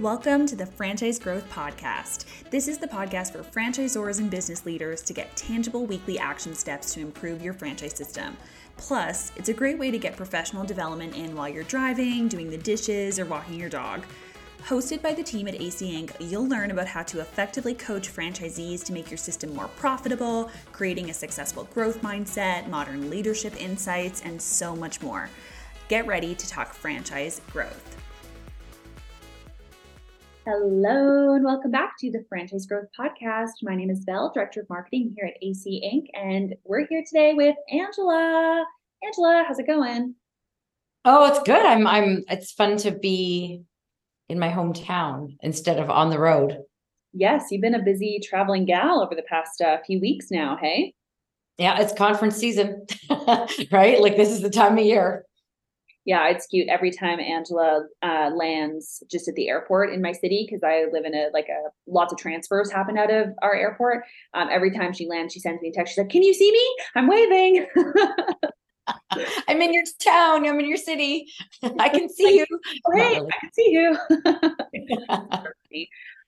Welcome to the Franchise Growth Podcast. This is the podcast for franchisors and business leaders to get tangible weekly action steps to improve your franchise system. Plus, it's a great way to get professional development in while you're driving, doing the dishes, or walking your dog. Hosted by the team at AC Inc., you'll learn about how to effectively coach franchisees to make your system more profitable, creating a successful growth mindset, modern leadership insights, and so much more. Get ready to talk franchise growth. Hello, and welcome back to the Franchise Growth Podcast. My name is Belle, Director of Marketing here at AC Inc., and we're here today with Angela. Angela, how's it going? Oh, it's good. I'm I'm it's fun to be in my hometown instead of on the road. Yes, you've been a busy traveling gal over the past uh, few weeks now, hey? Yeah, it's conference season, right? Like this is the time of year. Yeah, it's cute every time Angela uh, lands just at the airport in my city because I live in a like a lots of transfers happen out of our airport. Um, every time she lands, she sends me a text. She's like, "Can you see me? I'm waving." I'm in your town. I'm in your city. I can see you. hey, I can see you.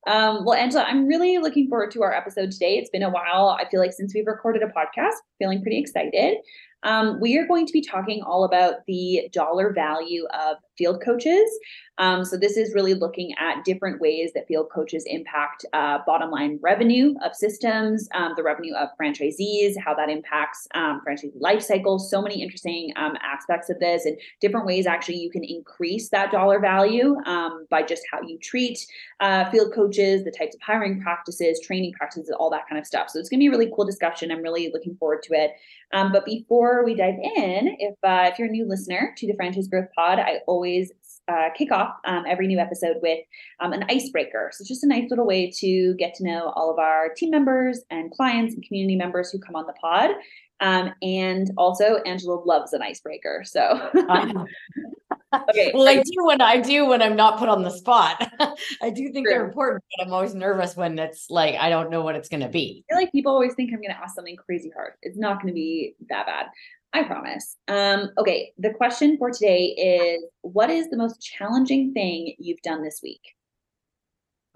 um, well, Angela, I'm really looking forward to our episode today. It's been a while. I feel like since we've recorded a podcast, feeling pretty excited. Um, we are going to be talking all about the dollar value of field coaches. Um, so this is really looking at different ways that field coaches impact uh, bottom line revenue of systems, um, the revenue of franchisees, how that impacts um, franchisee life cycles. So many interesting um, aspects of this, and different ways actually you can increase that dollar value um, by just how you treat uh, field coaches, the types of hiring practices, training practices, all that kind of stuff. So it's going to be a really cool discussion. I'm really looking forward to it. Um, but before we dive in, if uh, if you're a new listener to the Franchise Growth Pod, I always uh, kick off um, every new episode with um, an icebreaker. So, it's just a nice little way to get to know all of our team members and clients and community members who come on the pod. Um, and also, Angela loves an icebreaker. So, okay. Well, I do when I do when I'm not put on the spot. I do think True. they're important, but I'm always nervous when it's like I don't know what it's going to be. I feel like people always think I'm going to ask something crazy hard. It's not going to be that bad. I promise. Um, okay, the question for today is what is the most challenging thing you've done this week?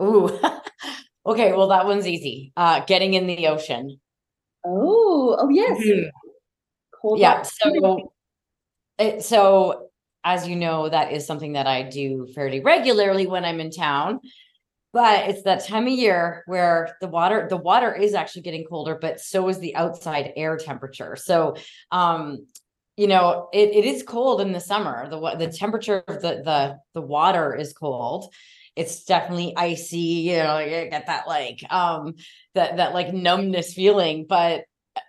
Ooh. okay, well that one's easy. Uh getting in the ocean. Oh, oh yes. Mm-hmm. Cold yeah, so it, so as you know, that is something that I do fairly regularly when I'm in town. But it's that time of year where the water the water is actually getting colder but so is the outside air temperature. So um you know it, it is cold in the summer. The the temperature of the the the water is cold. It's definitely icy you know you get that like um that that like numbness feeling. But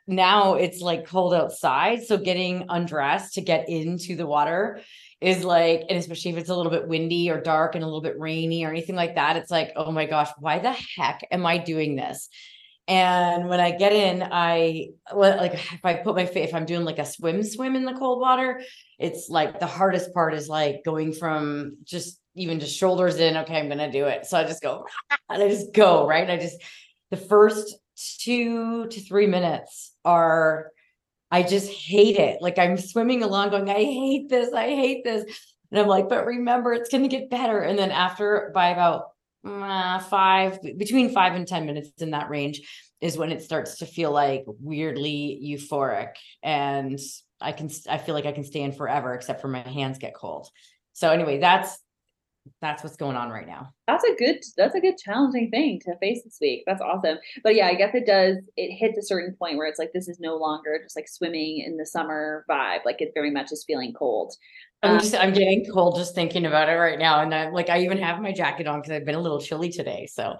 now it's like cold outside so getting undressed to get into the water is like, and especially if it's a little bit windy or dark and a little bit rainy or anything like that, it's like, oh my gosh, why the heck am I doing this? And when I get in, I like if I put my face, if I'm doing like a swim, swim in the cold water, it's like the hardest part is like going from just even just shoulders in. Okay, I'm gonna do it. So I just go and I just go right. And I just the first two to three minutes are I just hate it. Like I'm swimming along going, I hate this. I hate this. And I'm like, but remember, it's going to get better. And then after by about uh, five, between five and 10 minutes in that range is when it starts to feel like weirdly euphoric. And I can, I feel like I can stay in forever, except for my hands get cold. So anyway, that's that's what's going on right now. That's a good that's a good challenging thing to face this week. That's awesome. But yeah, I guess it does it hits a certain point where it's like this is no longer just like swimming in the summer vibe. Like it very much is feeling cold. I'm just I'm getting cold just thinking about it right now. And I'm like I even have my jacket on because I've been a little chilly today. So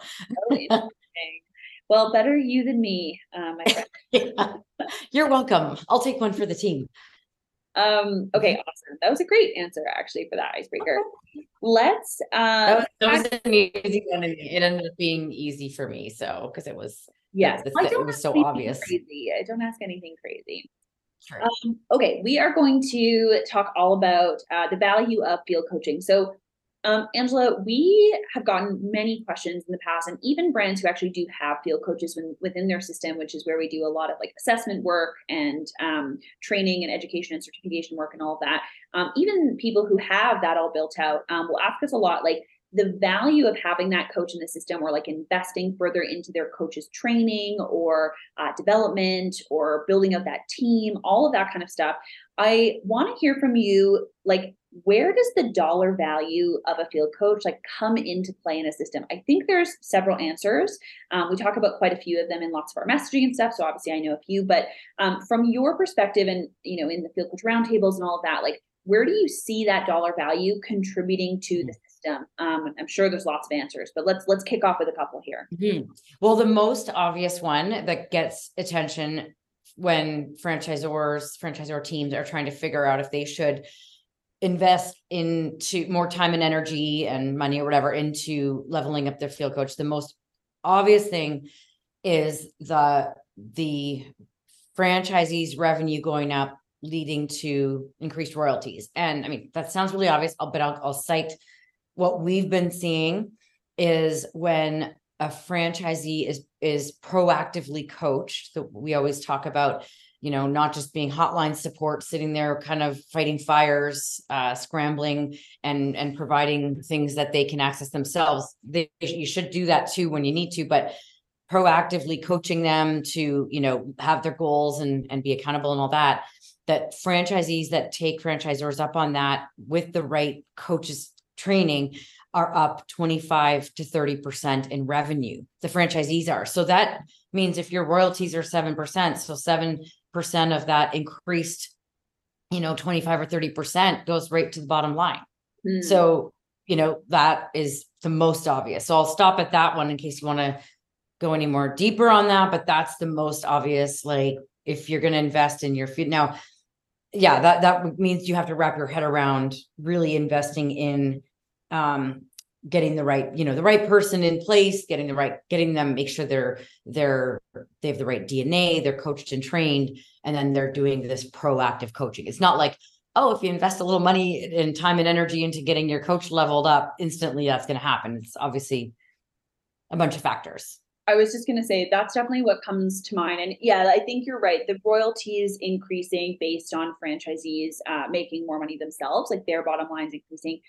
well, better you than me, uh, my friend. yeah. You're welcome. I'll take one for the team. Um, okay, awesome. That was a great answer actually for that icebreaker. Let's uh that was, that was an easy one and it ended up being easy for me. So because it was yes, the, it was so obvious. Crazy. I don't ask anything crazy. Sure. Um, okay, we are going to talk all about uh, the value of field coaching. So um, Angela, we have gotten many questions in the past, and even brands who actually do have field coaches when, within their system, which is where we do a lot of like assessment work and um, training and education and certification work and all of that. Um, even people who have that all built out um, will ask us a lot, like, the value of having that coach in the system or like investing further into their coaches training or uh, development or building up that team all of that kind of stuff i want to hear from you like where does the dollar value of a field coach like come into play in a system? I think there's several answers. Um, we talk about quite a few of them in lots of our messaging and stuff so obviously i know a few but um, from your perspective and you know in the field coach roundtables and all of that like where do you see that dollar value contributing to the system? Um, i'm sure there's lots of answers but let's let's kick off with a couple here. Mm-hmm. well the most obvious one that gets attention when franchisors franchisor teams are trying to figure out if they should invest into more time and energy and money or whatever into leveling up their field coach the most obvious thing is the the franchisees revenue going up leading to increased royalties. And i mean that sounds really obvious but I'll, I'll cite what we've been seeing is when a franchisee is is proactively coached so we always talk about you know, not just being hotline support, sitting there kind of fighting fires, uh, scrambling and and providing things that they can access themselves. They, you should do that too when you need to, but proactively coaching them to, you know, have their goals and and be accountable and all that. That franchisees that take franchisors up on that with the right coaches training are up 25 to 30% in revenue. The franchisees are. So that means if your royalties are 7%, so 7 percent of that increased, you know, 25 or 30% goes right to the bottom line. Mm. So, you know, that is the most obvious. So I'll stop at that one in case you want to go any more deeper on that, but that's the most obvious. Like if you're going to invest in your feet now, yeah, that that means you have to wrap your head around really investing in um getting the right you know the right person in place getting the right getting them make sure they're they're they have the right dna they're coached and trained and then they're doing this proactive coaching it's not like oh if you invest a little money and time and energy into getting your coach leveled up instantly that's going to happen it's obviously a bunch of factors I was just going to say that's definitely what comes to mind. And yeah, I think you're right. The royalties increasing based on franchisees uh, making more money themselves, like their bottom lines increasing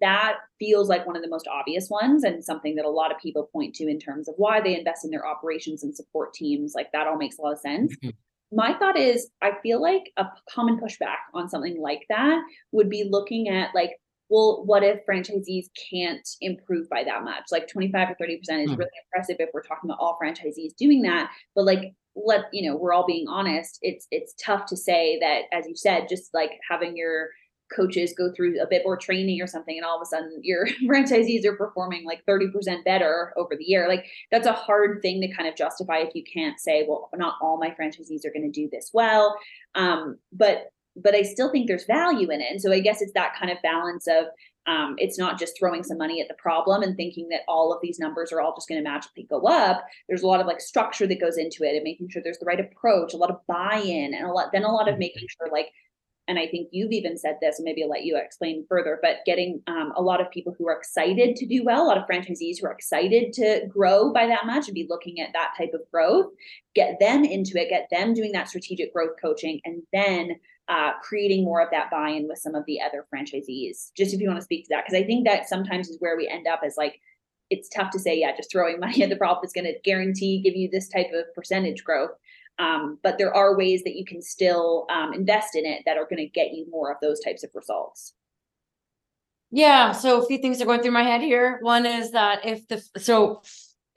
that feels like one of the most obvious ones and something that a lot of people point to in terms of why they invest in their operations and support teams. Like that all makes a lot of sense. Mm-hmm. My thought is, I feel like a common pushback on something like that would be looking at like, well, what if franchisees can't improve by that much? Like 25 or 30% is mm-hmm. really impressive if we're talking about all franchisees doing that. But like, let you know, we're all being honest. It's it's tough to say that, as you said, just like having your coaches go through a bit more training or something and all of a sudden your franchisees are performing like 30% better over the year like that's a hard thing to kind of justify if you can't say well not all my franchisees are going to do this well um, but but i still think there's value in it and so i guess it's that kind of balance of um, it's not just throwing some money at the problem and thinking that all of these numbers are all just going to magically go up. There's a lot of like structure that goes into it and making sure there's the right approach, a lot of buy-in, and a lot then a lot of mm-hmm. making sure like and I think you've even said this, and maybe I'll let you explain further, but getting um, a lot of people who are excited to do well, a lot of franchisees who are excited to grow by that much and be looking at that type of growth, get them into it, get them doing that strategic growth coaching, and then uh, creating more of that buy-in with some of the other franchisees. Just if you want to speak to that, because I think that sometimes is where we end up as like, it's tough to say, yeah, just throwing money at the problem is going to guarantee give you this type of percentage growth. Um, but there are ways that you can still um, invest in it that are going to get you more of those types of results. Yeah. So a few things are going through my head here. One is that if the so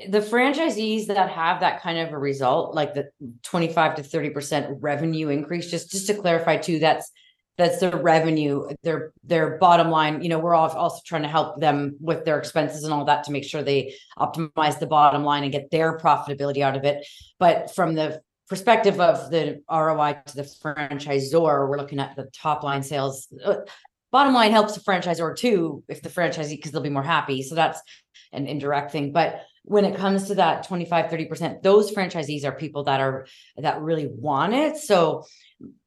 the franchisees that have that kind of a result, like the 25 to 30% revenue increase, just just to clarify too, that's that's their revenue, their their bottom line. You know, we're all also trying to help them with their expenses and all that to make sure they optimize the bottom line and get their profitability out of it. But from the perspective of the ROI to the franchisor, we're looking at the top line sales. Uh, bottom line helps the franchisor too, if the franchisee, because they'll be more happy. So that's an indirect thing. But when it comes to that 25, 30%, those franchisees are people that are that really want it. So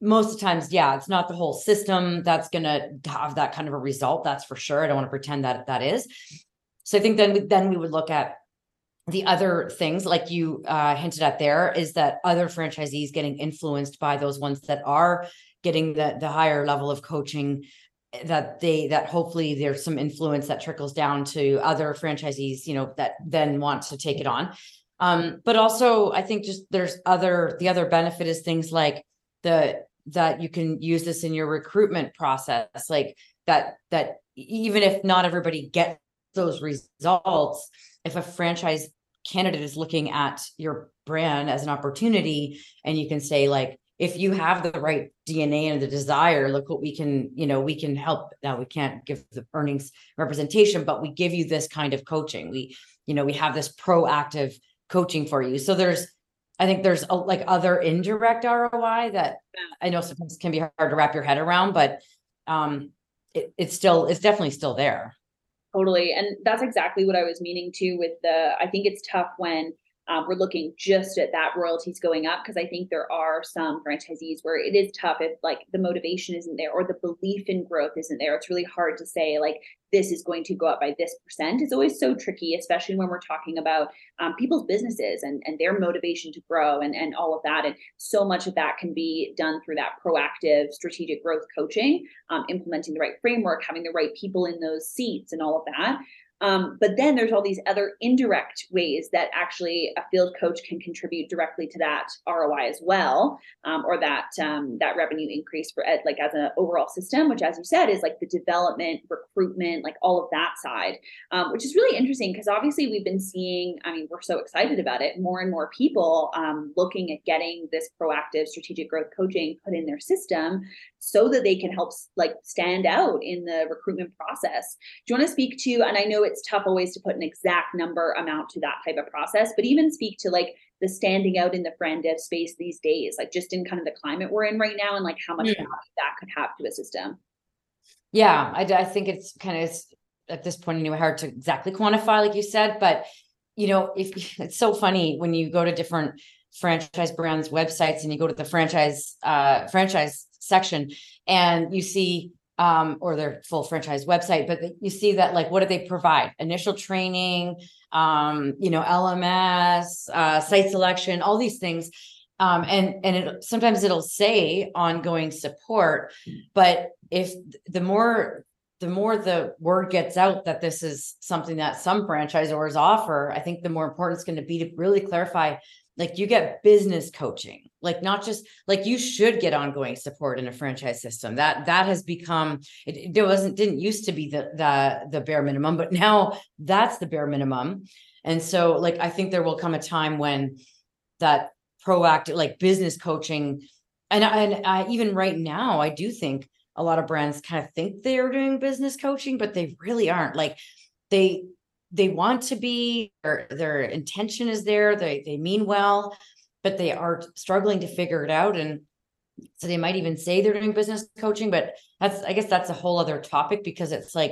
most of the times, yeah, it's not the whole system that's gonna have that kind of a result. That's for sure. I don't want to pretend that that is. So I think then we then we would look at the other things like you uh, hinted at there is that other franchisees getting influenced by those ones that are getting the the higher level of coaching that they that hopefully there's some influence that trickles down to other franchisees you know that then want to take it on. Um but also i think just there's other the other benefit is things like the that you can use this in your recruitment process like that that even if not everybody gets those results if a franchise candidate is looking at your brand as an opportunity and you can say like if you have the right DNA and the desire, look what we can, you know, we can help. Now we can't give the earnings representation, but we give you this kind of coaching. We, you know, we have this proactive coaching for you. So there's, I think there's a, like other indirect ROI that I know sometimes can be hard to wrap your head around, but um, it, it's still, it's definitely still there. Totally. And that's exactly what I was meaning to with the, I think it's tough when um, we're looking just at that royalties going up because I think there are some franchisees where it is tough if like the motivation isn't there or the belief in growth isn't there. It's really hard to say like this is going to go up by this percent. It's always so tricky, especially when we're talking about um, people's businesses and, and their motivation to grow and, and all of that. And so much of that can be done through that proactive strategic growth coaching, um, implementing the right framework, having the right people in those seats and all of that. Um, but then there's all these other indirect ways that actually a field coach can contribute directly to that ROI as well, um, or that um, that revenue increase for ed, like as an overall system, which, as you said, is like the development, recruitment, like all of that side, um, which is really interesting because obviously we've been seeing. I mean, we're so excited about it. More and more people um, looking at getting this proactive strategic growth coaching put in their system so that they can help like stand out in the recruitment process. Do you want to speak to? And I know it's tough always to put an exact number amount to that type of process, but even speak to like the standing out in the fran dev space these days, like just in kind of the climate we're in right now and like how much mm. that could have to a system. Yeah, I, I think it's kind of at this point anyway hard to exactly quantify, like you said, but you know, if it's so funny when you go to different franchise brands websites and you go to the franchise uh franchise section and you see um, or their full franchise website, but you see that like what do they provide? Initial training, um, you know, LMS, uh, site selection, all these things. Um, and and it sometimes it'll say ongoing support, but if the more the more the word gets out that this is something that some franchisors offer, I think the more important it's going to be to really clarify like you get business coaching like not just like you should get ongoing support in a franchise system. That that has become it, it wasn't didn't used to be the the the bare minimum but now that's the bare minimum. And so like i think there will come a time when that proactive like business coaching and and I, even right now i do think a lot of brands kind of think they're doing business coaching but they really aren't. Like they they want to be or their intention is there they they mean well but they are struggling to figure it out. And so they might even say they're doing business coaching but that's i guess that's a whole other topic because it's like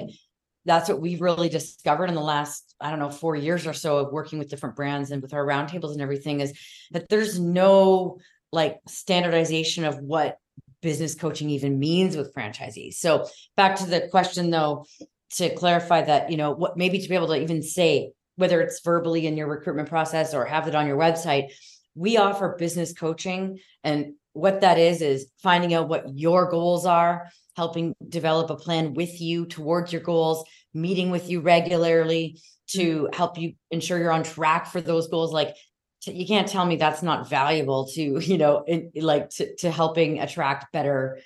that's what we've really discovered in the last i don't know 4 years or so of working with different brands and with our roundtables and everything is that there's no like standardization of what business coaching even means with franchisees. So back to the question though to clarify that, you know, what maybe to be able to even say, whether it's verbally in your recruitment process or have it on your website, we offer business coaching. And what that is, is finding out what your goals are, helping develop a plan with you towards your goals, meeting with you regularly to mm-hmm. help you ensure you're on track for those goals. Like you can't tell me that's not valuable to, you know, in, like to, to helping attract better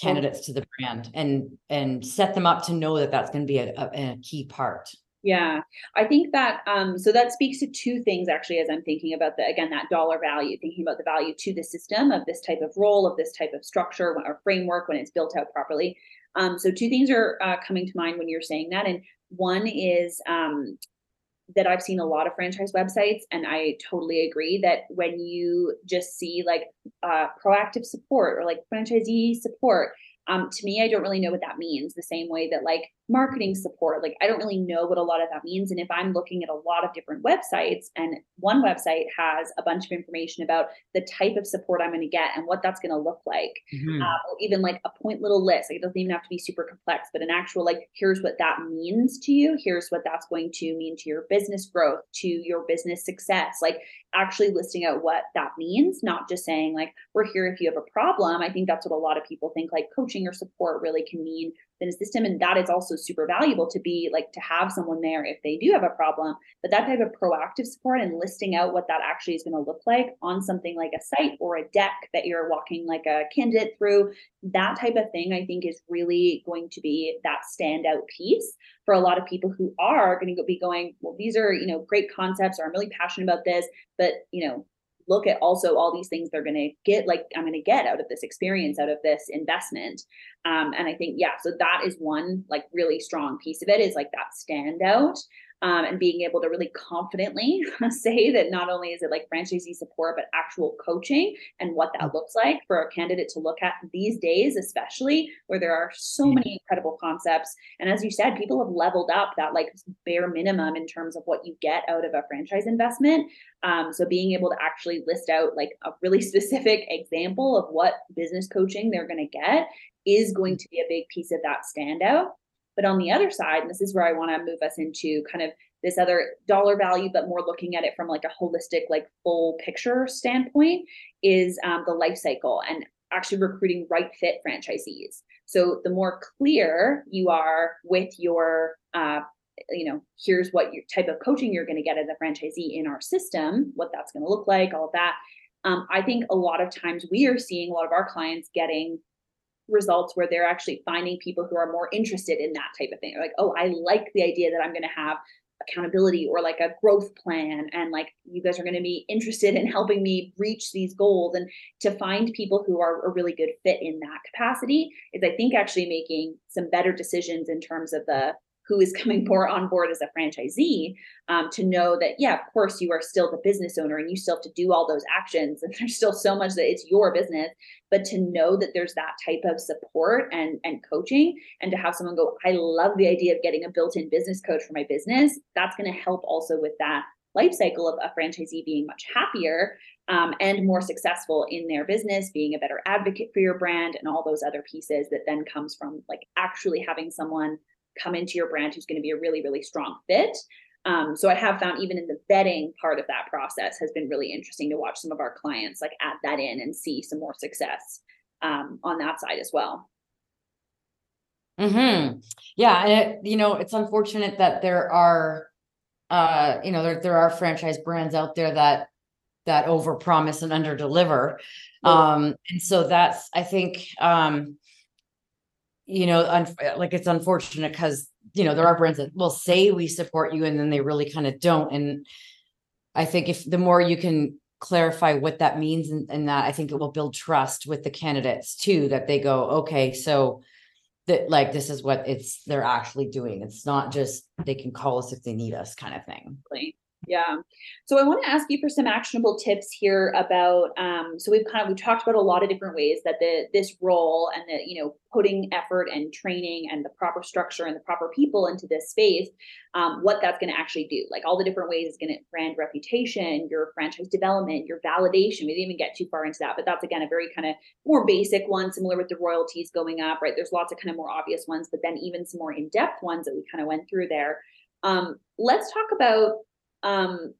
candidates to the brand and and set them up to know that that's going to be a, a, a, key part yeah i think that um so that speaks to two things actually as i'm thinking about the again that dollar value thinking about the value to the system of this type of role of this type of structure or framework when it's built out properly um so two things are uh, coming to mind when you're saying that and one is um that I've seen a lot of franchise websites, and I totally agree that when you just see like uh, proactive support or like franchisee support, um, to me, I don't really know what that means. The same way that like marketing support. Like, I don't really know what a lot of that means. And if I'm looking at a lot of different websites and one website has a bunch of information about the type of support I'm going to get and what that's going to look like, mm-hmm. uh, or even like a point little list, like it doesn't even have to be super complex, but an actual, like, here's what that means to you. Here's what that's going to mean to your business growth, to your business success. Like, actually listing out what that means, not just saying, like, we're here if you have a problem. I think that's what a lot of people think like coaching or support really can mean in a system and that is also super valuable to be like to have someone there if they do have a problem. But that type of proactive support and listing out what that actually is going to look like on something like a site or a deck that you're walking like a candidate through that type of thing i think is really going to be that standout piece for a lot of people who are going to be going well these are you know great concepts or i'm really passionate about this but you know look at also all these things they're going to get like i'm going to get out of this experience out of this investment. Um, and i think yeah so that is one like really strong piece of it is like that standout um, and being able to really confidently say that not only is it like franchisee support, but actual coaching and what that looks like for a candidate to look at these days, especially where there are so many incredible concepts. And as you said, people have leveled up that like bare minimum in terms of what you get out of a franchise investment. Um, so being able to actually list out like a really specific example of what business coaching they're going to get is going to be a big piece of that standout. But on the other side, and this is where I want to move us into kind of this other dollar value, but more looking at it from like a holistic, like full picture standpoint, is um, the life cycle and actually recruiting right fit franchisees. So the more clear you are with your, uh, you know, here's what your type of coaching you're going to get as a franchisee in our system, what that's going to look like, all of that. Um, I think a lot of times we are seeing a lot of our clients getting results where they're actually finding people who are more interested in that type of thing. Like, oh, I like the idea that I'm going to have accountability or like a growth plan and like you guys are going to be interested in helping me reach these goals and to find people who are a really good fit in that capacity is i think actually making some better decisions in terms of the who is coming for on board as a franchisee um, to know that yeah of course you are still the business owner and you still have to do all those actions and there's still so much that it's your business. But to know that there's that type of support and and coaching and to have someone go i love the idea of getting a built-in business coach for my business that's going to help also with that life cycle of a franchisee being much happier um, and more successful in their business being a better advocate for your brand and all those other pieces that then comes from like actually having someone come into your brand who's going to be a really, really strong fit. Um, so I have found even in the vetting part of that process has been really interesting to watch some of our clients like add that in and see some more success um, on that side as well. Hmm. Yeah, and it, you know it's unfortunate that there are, uh, you know, there there are franchise brands out there that that over promise and under deliver, um, and so that's I think um, you know, un- like it's unfortunate because you know there are brands that will say we support you and then they really kind of don't. And I think if the more you can clarify what that means and, and that, I think it will build trust with the candidates too. That they go, okay, so that like this is what it's they're actually doing. It's not just they can call us if they need us kind of thing. Yeah. So I want to ask you for some actionable tips here about um, so we've kind of we talked about a lot of different ways that the this role and the you know putting effort and training and the proper structure and the proper people into this space um, what that's going to actually do. Like all the different ways it's going to brand reputation your franchise development your validation. We didn't even get too far into that but that's again a very kind of more basic one similar with the royalties going up right? There's lots of kind of more obvious ones but then even some more in-depth ones that we kind of went through there. Um, let's talk about um,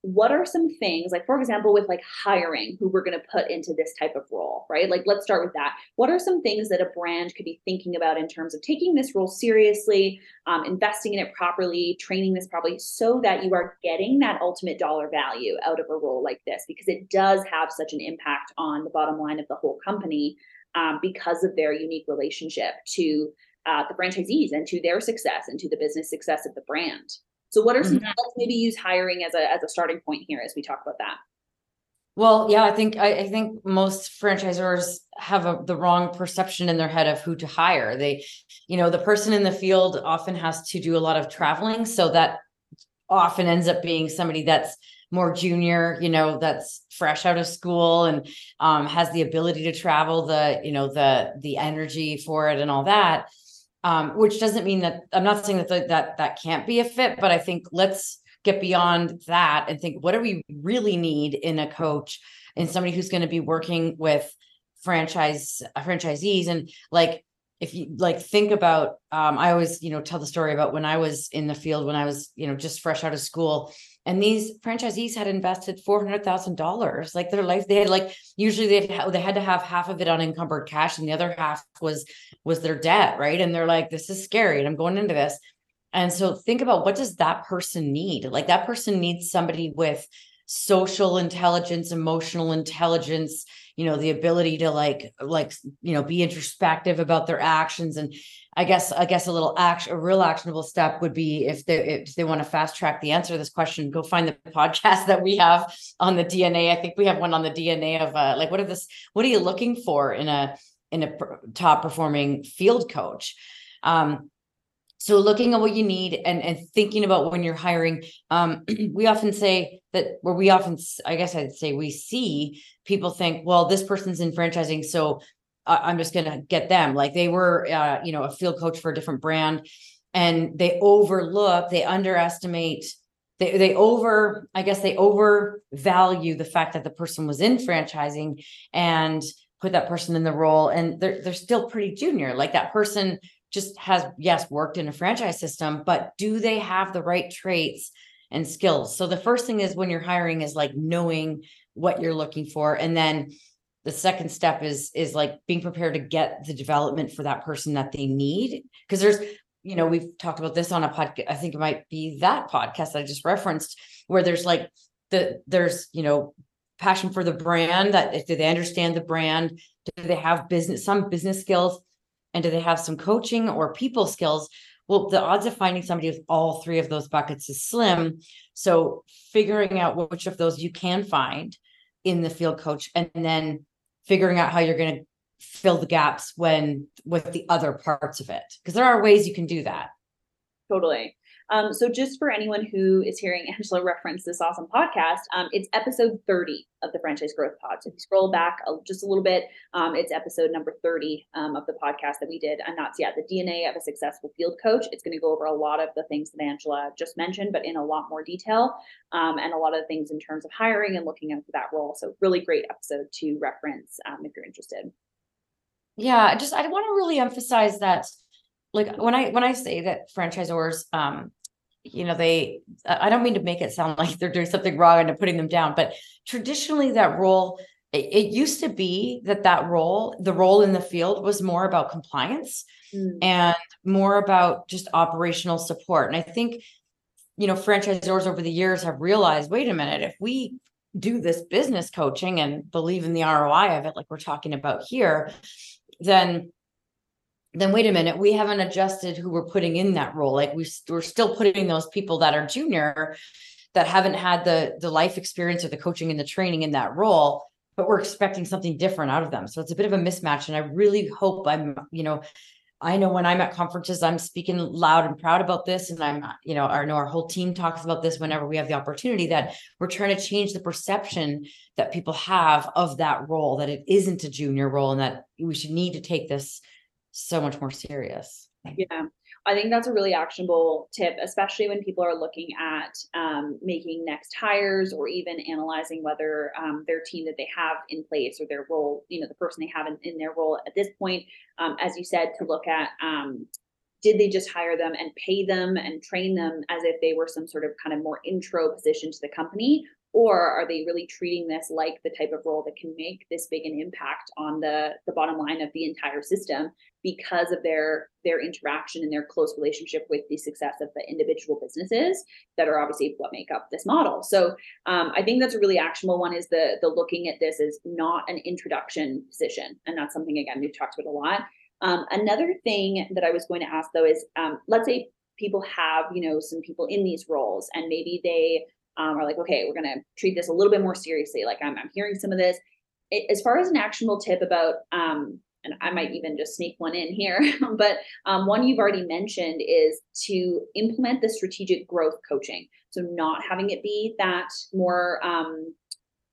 what are some things like for example with like hiring who we're going to put into this type of role right? Like let's start with that. What are some things that a brand could be thinking about in terms of taking this role seriously um, investing in it properly training this properly so that you are getting that ultimate dollar value out of a role like this? Because it does have such an impact on the bottom line of the whole company um, because of their unique relationship to uh, the franchisees and to their success and to the business success of the brand so what are some mm-hmm. let's maybe use hiring as a as a starting point here as we talk about that. Well, yeah, I think I, I think most franchisors have a, the wrong perception in their head of who to hire. They, you know, the person in the field often has to do a lot of traveling, so that often ends up being somebody that's more junior, you know, that's fresh out of school and um, has the ability to travel, the you know the the energy for it and all that. Um, which doesn't mean that I'm not saying that that that can't be a fit, but I think let's get beyond that and think what do we really need in a coach and somebody who's going to be working with franchise franchisees? And like if you like think about um, i always you know tell the story about when i was in the field when i was you know just fresh out of school and these franchisees had invested $400000 like their life they had like usually they had, they had to have half of it unencumbered cash and the other half was was their debt right? And they're like this is scary and i'm going into this. And so think about what does that person need? Like that person needs somebody with social intelligence emotional intelligence you know the ability to like like you know be introspective about their actions and i guess i guess a little action a real actionable step would be if they if they want to fast track the answer to this question go find the podcast that we have on the dna i think we have one on the dna of uh, like what are this what are you looking for in a in a top performing field coach? Um so looking at what you need and, and thinking about when you're hiring, um, we often say that where we often, I guess I'd say we see people think, well, this person's in franchising, so I'm just going to get them. Like they were, uh, you know, a field coach for a different brand, and they overlook, they underestimate, they they over, I guess they overvalue the fact that the person was in franchising and put that person in the role, and they're they're still pretty junior. Like that person just has yes worked in a franchise system but do they have the right traits and skills so the first thing is when you're hiring is like knowing what you're looking for and then the second step is is like being prepared to get the development for that person that they need. Because there's you know we've talked about this on a podcast i think it might be that podcast i just referenced where there's like the there's you know passion for the brand that do they understand the brand do they have business some business skills and do they have some coaching or people skills? Well the odds of finding somebody with all three of those buckets is slim. So figuring out which of those you can find in the field coach and then figuring out how you're going to fill the gaps when with the other parts of it because there are ways you can do that. Totally um, so just for anyone who is hearing Angela reference this awesome podcast, um, it's episode 30 of the Franchise Growth Pod. So if you scroll back a, just a little bit, um, it's episode number 30 um, of the podcast that we did. And that's, yeah, the DNA of a successful field coach. It's going to go over a lot of the things that Angela just mentioned, but in a lot more detail um, and a lot of things in terms of hiring and looking into that role. So really great episode to reference um, if you're interested. Yeah, just I want to really emphasize that like when I when I say that franchisors um you know they i don't mean to make it sound like they're doing something wrong and putting them down but traditionally that role it, it, used to be that that role the role in the field was more about compliance mm. and more about just operational support and i think you know franchisors over the years have realized wait a minute if we do this business coaching and believe in the roi of it like we're talking about here then then wait a minute, we haven't adjusted who we're putting in that role. Like we, we're still putting those people that are junior that haven't had the the life experience or the coaching and the training in that role but we're expecting something different out of them so it's a bit of a mismatch and i really hope i'm you know i know when i'm at conferences i'm speaking loud and proud about this and i'm you know i know our whole team talks about this whenever we have the opportunity that we're trying to change the perception that people have of that role that it isn't a junior role and that we should need to take this so much more serious. Yeah. I think that's a really actionable tip, especially when people are looking at um, making next hires or even analyzing whether um, their team that they have in place or their role, you know, the person they have in, in their role at this point, um, as you said, to look at um, did they just hire them and pay them and train them as if they were some sort of kind of more intro position to the company? Or are they really treating this like the type of role that can make this big an impact on the the bottom line of the entire system because of their their interaction and their close relationship with the success of the individual businesses that are obviously what make up this model? So um, i think that's a really actionable one is the the looking at this as not an introduction position and that's something again we've talked about a lot. Um, another thing that i was going to ask though is um, let's say people have you know some people in these roles and maybe they um, are like, okay, we're going to treat this a little bit more seriously. Like I'm, I'm hearing some of this. It, as far as an actionable tip about, um, and I might even just sneak one in here, but um, one you've already mentioned is to implement the strategic growth coaching. So not having it be that more um,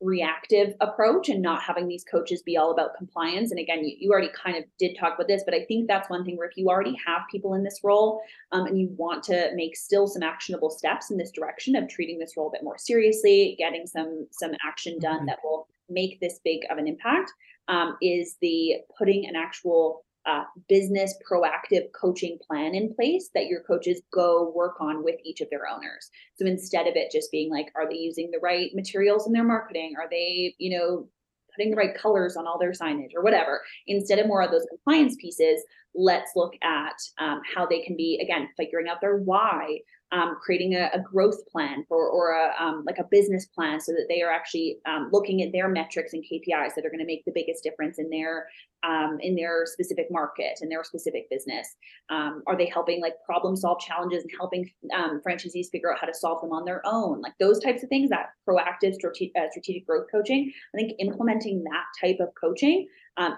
reactive approach and not having these coaches be all about compliance. And again, you, you already kind of did talk about this, but I think that's one thing where if you already have people in this role um, and you want to make still some actionable steps in this direction of treating this role a bit more seriously, getting some some action done mm-hmm. that will make this big of an impact, um, is the putting an actual uh, business proactive coaching plan in place that your coaches go work on with each of their owners. So instead of it just being like, are they using the right materials in their marketing? Are they, you know, putting the right colors on all their signage or whatever? Instead of more of those compliance pieces, let's look at um, how they can be, again, figuring out their why, um, creating a, a, growth plan for or a um, like a business plan so that they are actually um, looking at their metrics and KPIs that are going to make the biggest difference in their um, in their specific market and their specific business. Um, are they helping like problem solve challenges and helping um, franchisees figure out how to solve them on their own? Like those types of things. That proactive strate- uh, strategic growth coaching. I think implementing that type of coaching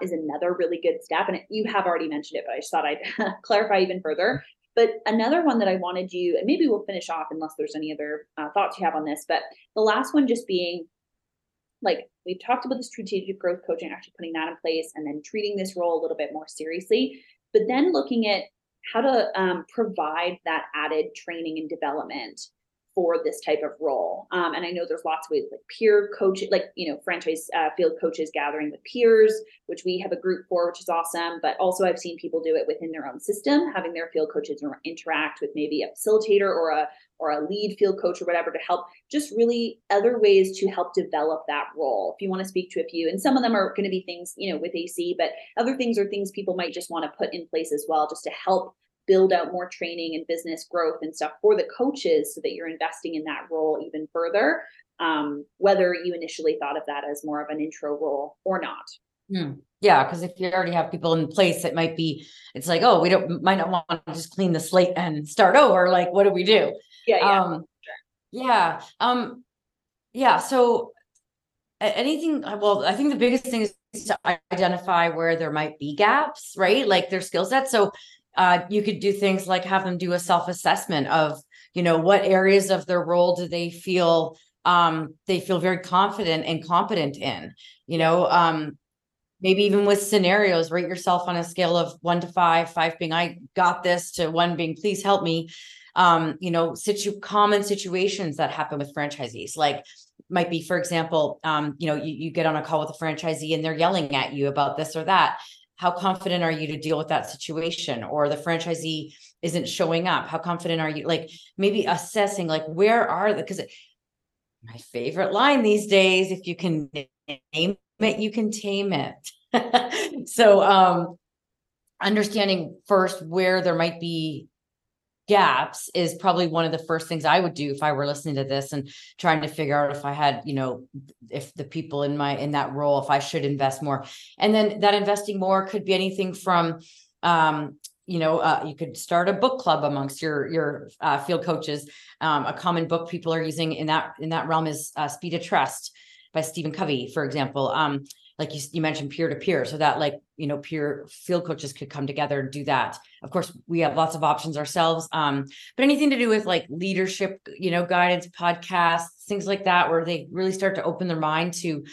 is another really good step. And you have already mentioned it, but I just thought I'd clarify even further but another one that I wanted you, and maybe we'll finish off unless there's any other uh, thoughts you have on this, but the last one just being like we've talked about the strategic growth coaching, actually putting that in place and then treating this role a little bit more seriously, but then looking at how to um, provide that added training and development for this type of role. Um, and I know there's lots of ways like peer coaching, like, you know, franchise uh, field coaches gathering with peers, which we have a group for, which is awesome. But also, I've seen people do it within their own system, having their field coaches interact with maybe a facilitator or a or a lead field coach or whatever to help just really other ways to help develop that role. If you want to speak to a few, and some of them are going to be things, you know, with AC, but other things are things people might just want to put in place as well, just to help build out more training and business growth and stuff for the coaches so that you're investing in that role even further um, whether you initially thought of that as more of an intro role or not. Hmm. yeah because if you already have people in place it might be it's like oh we don't might not want to just clean the slate and start over like what do we do? Yeah yeah. Um, yeah um yeah so anything well i think the biggest thing is to identify where there might be gaps right? Like their skill set. So uh, you could do things like have them do a self-assessment of you know what areas of their role do they feel um, they feel very confident and competent in you know um, maybe even with scenarios rate yourself on a scale of one to five five being i got this to one being please help me um, you know situ common situations that happen with franchisees like might be for example um, you know you, you get on a call with a franchisee and they're yelling at you about this or that how confident are you to deal with that situation? Or the franchisee isn't showing up. How confident are you? Like maybe assessing like where are the because my favorite line these days if you can name it you can tame it. So um understanding first where there might be gaps is probably one of the first things I would do if I were listening to this and trying to figure out if I had, you know, if the people in my in that role, if I should invest more. And then that investing more could be anything from um, you know, uh, you could start a book club amongst your your uh, field coaches. Um, a common book people are using in that in that realm is uh, Speed of Trust by Stephen Covey, for example. Um, like you, you mentioned peer to peer so that like you know peer field coaches could come together and do that. Of course we have lots of options ourselves um but anything to do with like leadership you know guidance podcasts things like that where they really start to open their mind to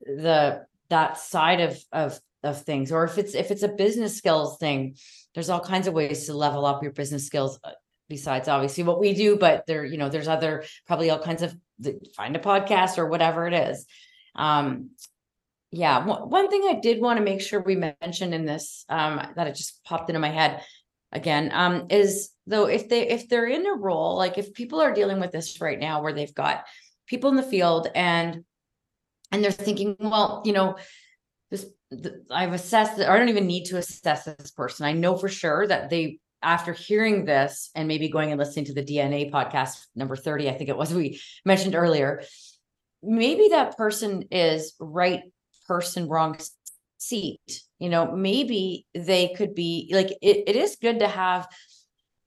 the that side of of of things. Or if it's if it's a business skills thing there's all kinds of ways to level up your business skills uh, besides obviously what we do but there you know there's other probably all kinds of find a podcast or whatever it is. Um yeah, one thing I did want to make sure we mentioned in this, um, that it just popped into my head again, um, is though if they if they're in a role, like if people are dealing with this right now where they've got people in the field and and they're thinking, well, you know, this the, I've assessed that I don't even need to assess this person. I know for sure that they after hearing this and maybe going and listening to the DNA podcast number 30, I think it was we mentioned earlier, maybe that person is right person wrong seat you know maybe they could be like it, it is good to have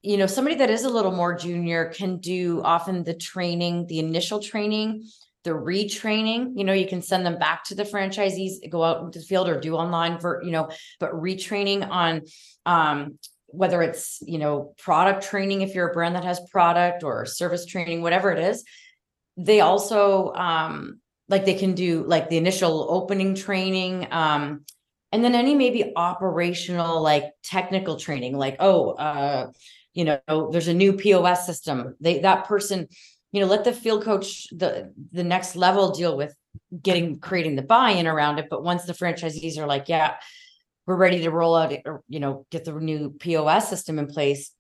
you know somebody that is a little more junior can do often the training the initial training the retraining you know you can send them back to the franchisees go out into the field or do online for you know but retraining on um whether it's you know product training if you're a brand that has product or service training whatever it is they also um like they can do like the initial opening training um and then any maybe operational like technical training like oh uh you know there's a new pos system. They that person you know let the field coach the the next level deal with getting creating the buy-in around it but once the franchisees are like yeah we're ready to roll out or you know get the new pos system in place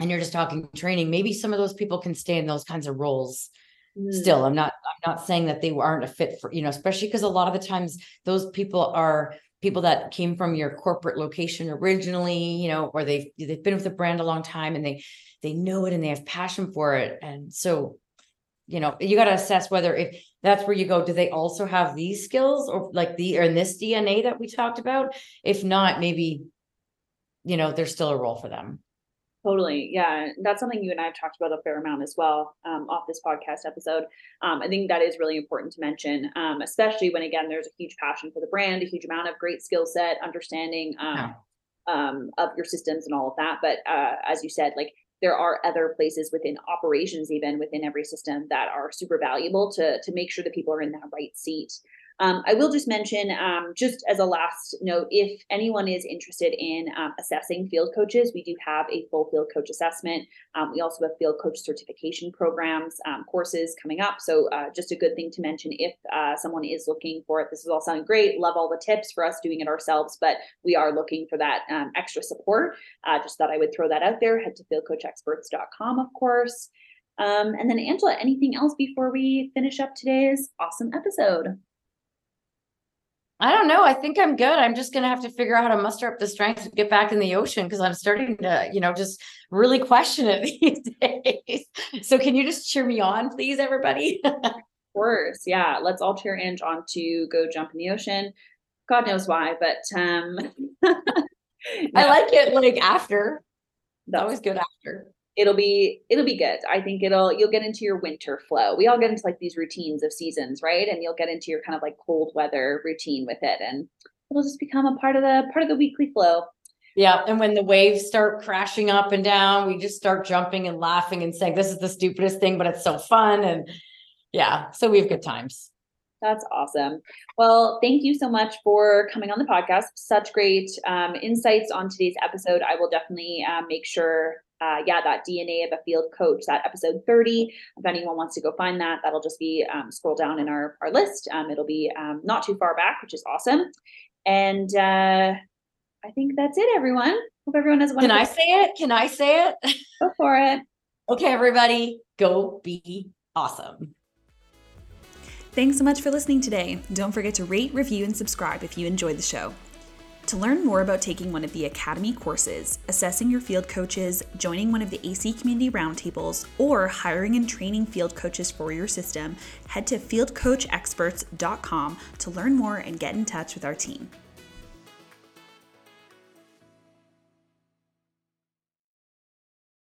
and you're just talking training maybe some of those people can stay in those kinds of roles mm. still i'm not i'm not saying that they aren't a fit for you know especially because a lot of the times those people are people that came from your corporate location originally you know or they've they've been with the brand a long time and they they know it and they have passion for it. And so you know you got to assess whether if that's where you go do they also have these skills or like the or in this dna that we talked about? If not maybe you know there's still a role for them Totally. Yeah. That's something you and I have talked about a fair amount as well um, off this podcast episode. Um, I think that is really important to mention, um, especially when, again, there's a huge passion for the brand, a huge amount of great skill set, understanding um, um, of your systems and all of that. But uh, as you said, like there are other places within operations, even within every system, that are super valuable to to make sure that people are in that right seat. Um, I will just mention, um, just as a last note, if anyone is interested in um, assessing field coaches, we do have a full field coach assessment. Um, we also have field coach certification programs, um, courses coming up. So, uh, just a good thing to mention if uh, someone is looking for it. This is all sounding great. Love all the tips for us doing it ourselves, but we are looking for that um, extra support. Uh, just thought I would throw that out there. Head to fieldcoachexperts.com, of course. and then, Angela, anything else before we finish up today's awesome episode? I don't know. I think I'm good. I'm just going to have to figure out how to muster up the strength to get back in the ocean because I'm starting to, you know, just really question it these days. So, can you just cheer me on, please, everybody? of course. Yeah. Let's all cheer Ange on to go jump in the ocean. God knows why, but um, I like it like after. That's always good after it'll be it'll be good i think it'll you'll get into your winter flow we all get into like these routines of seasons right and you'll get into your kind of like cold weather routine with it and it'll just become a part of the part of the weekly flow yeah and when the waves start crashing up and down we just start jumping and laughing and saying this is the stupidest thing but it's so fun and yeah so we have good times that's awesome. Well, thank you so much for coming on the podcast. Such great um, insights on today's episode. I will definitely uh, make sure uh, yeah, that DNA of a field coach, that episode 30. If anyone wants to go find that, that'll just be um, scroll down in our, our list. Um, it'll be um, not too far back, which is awesome. And uh, I think that's it, everyone. Hope everyone has one. Can I say it? Can I say it? Go for it. okay, everybody, go be awesome. Thanks so much for listening today. Don't forget to rate, review, and subscribe if you enjoyed the show. To learn more about taking one of the Academy courses, assessing your field coaches, joining one of the AC Community Roundtables, or hiring and training field coaches for your system, head to fieldcoachexperts.com to learn more and get in touch with our team.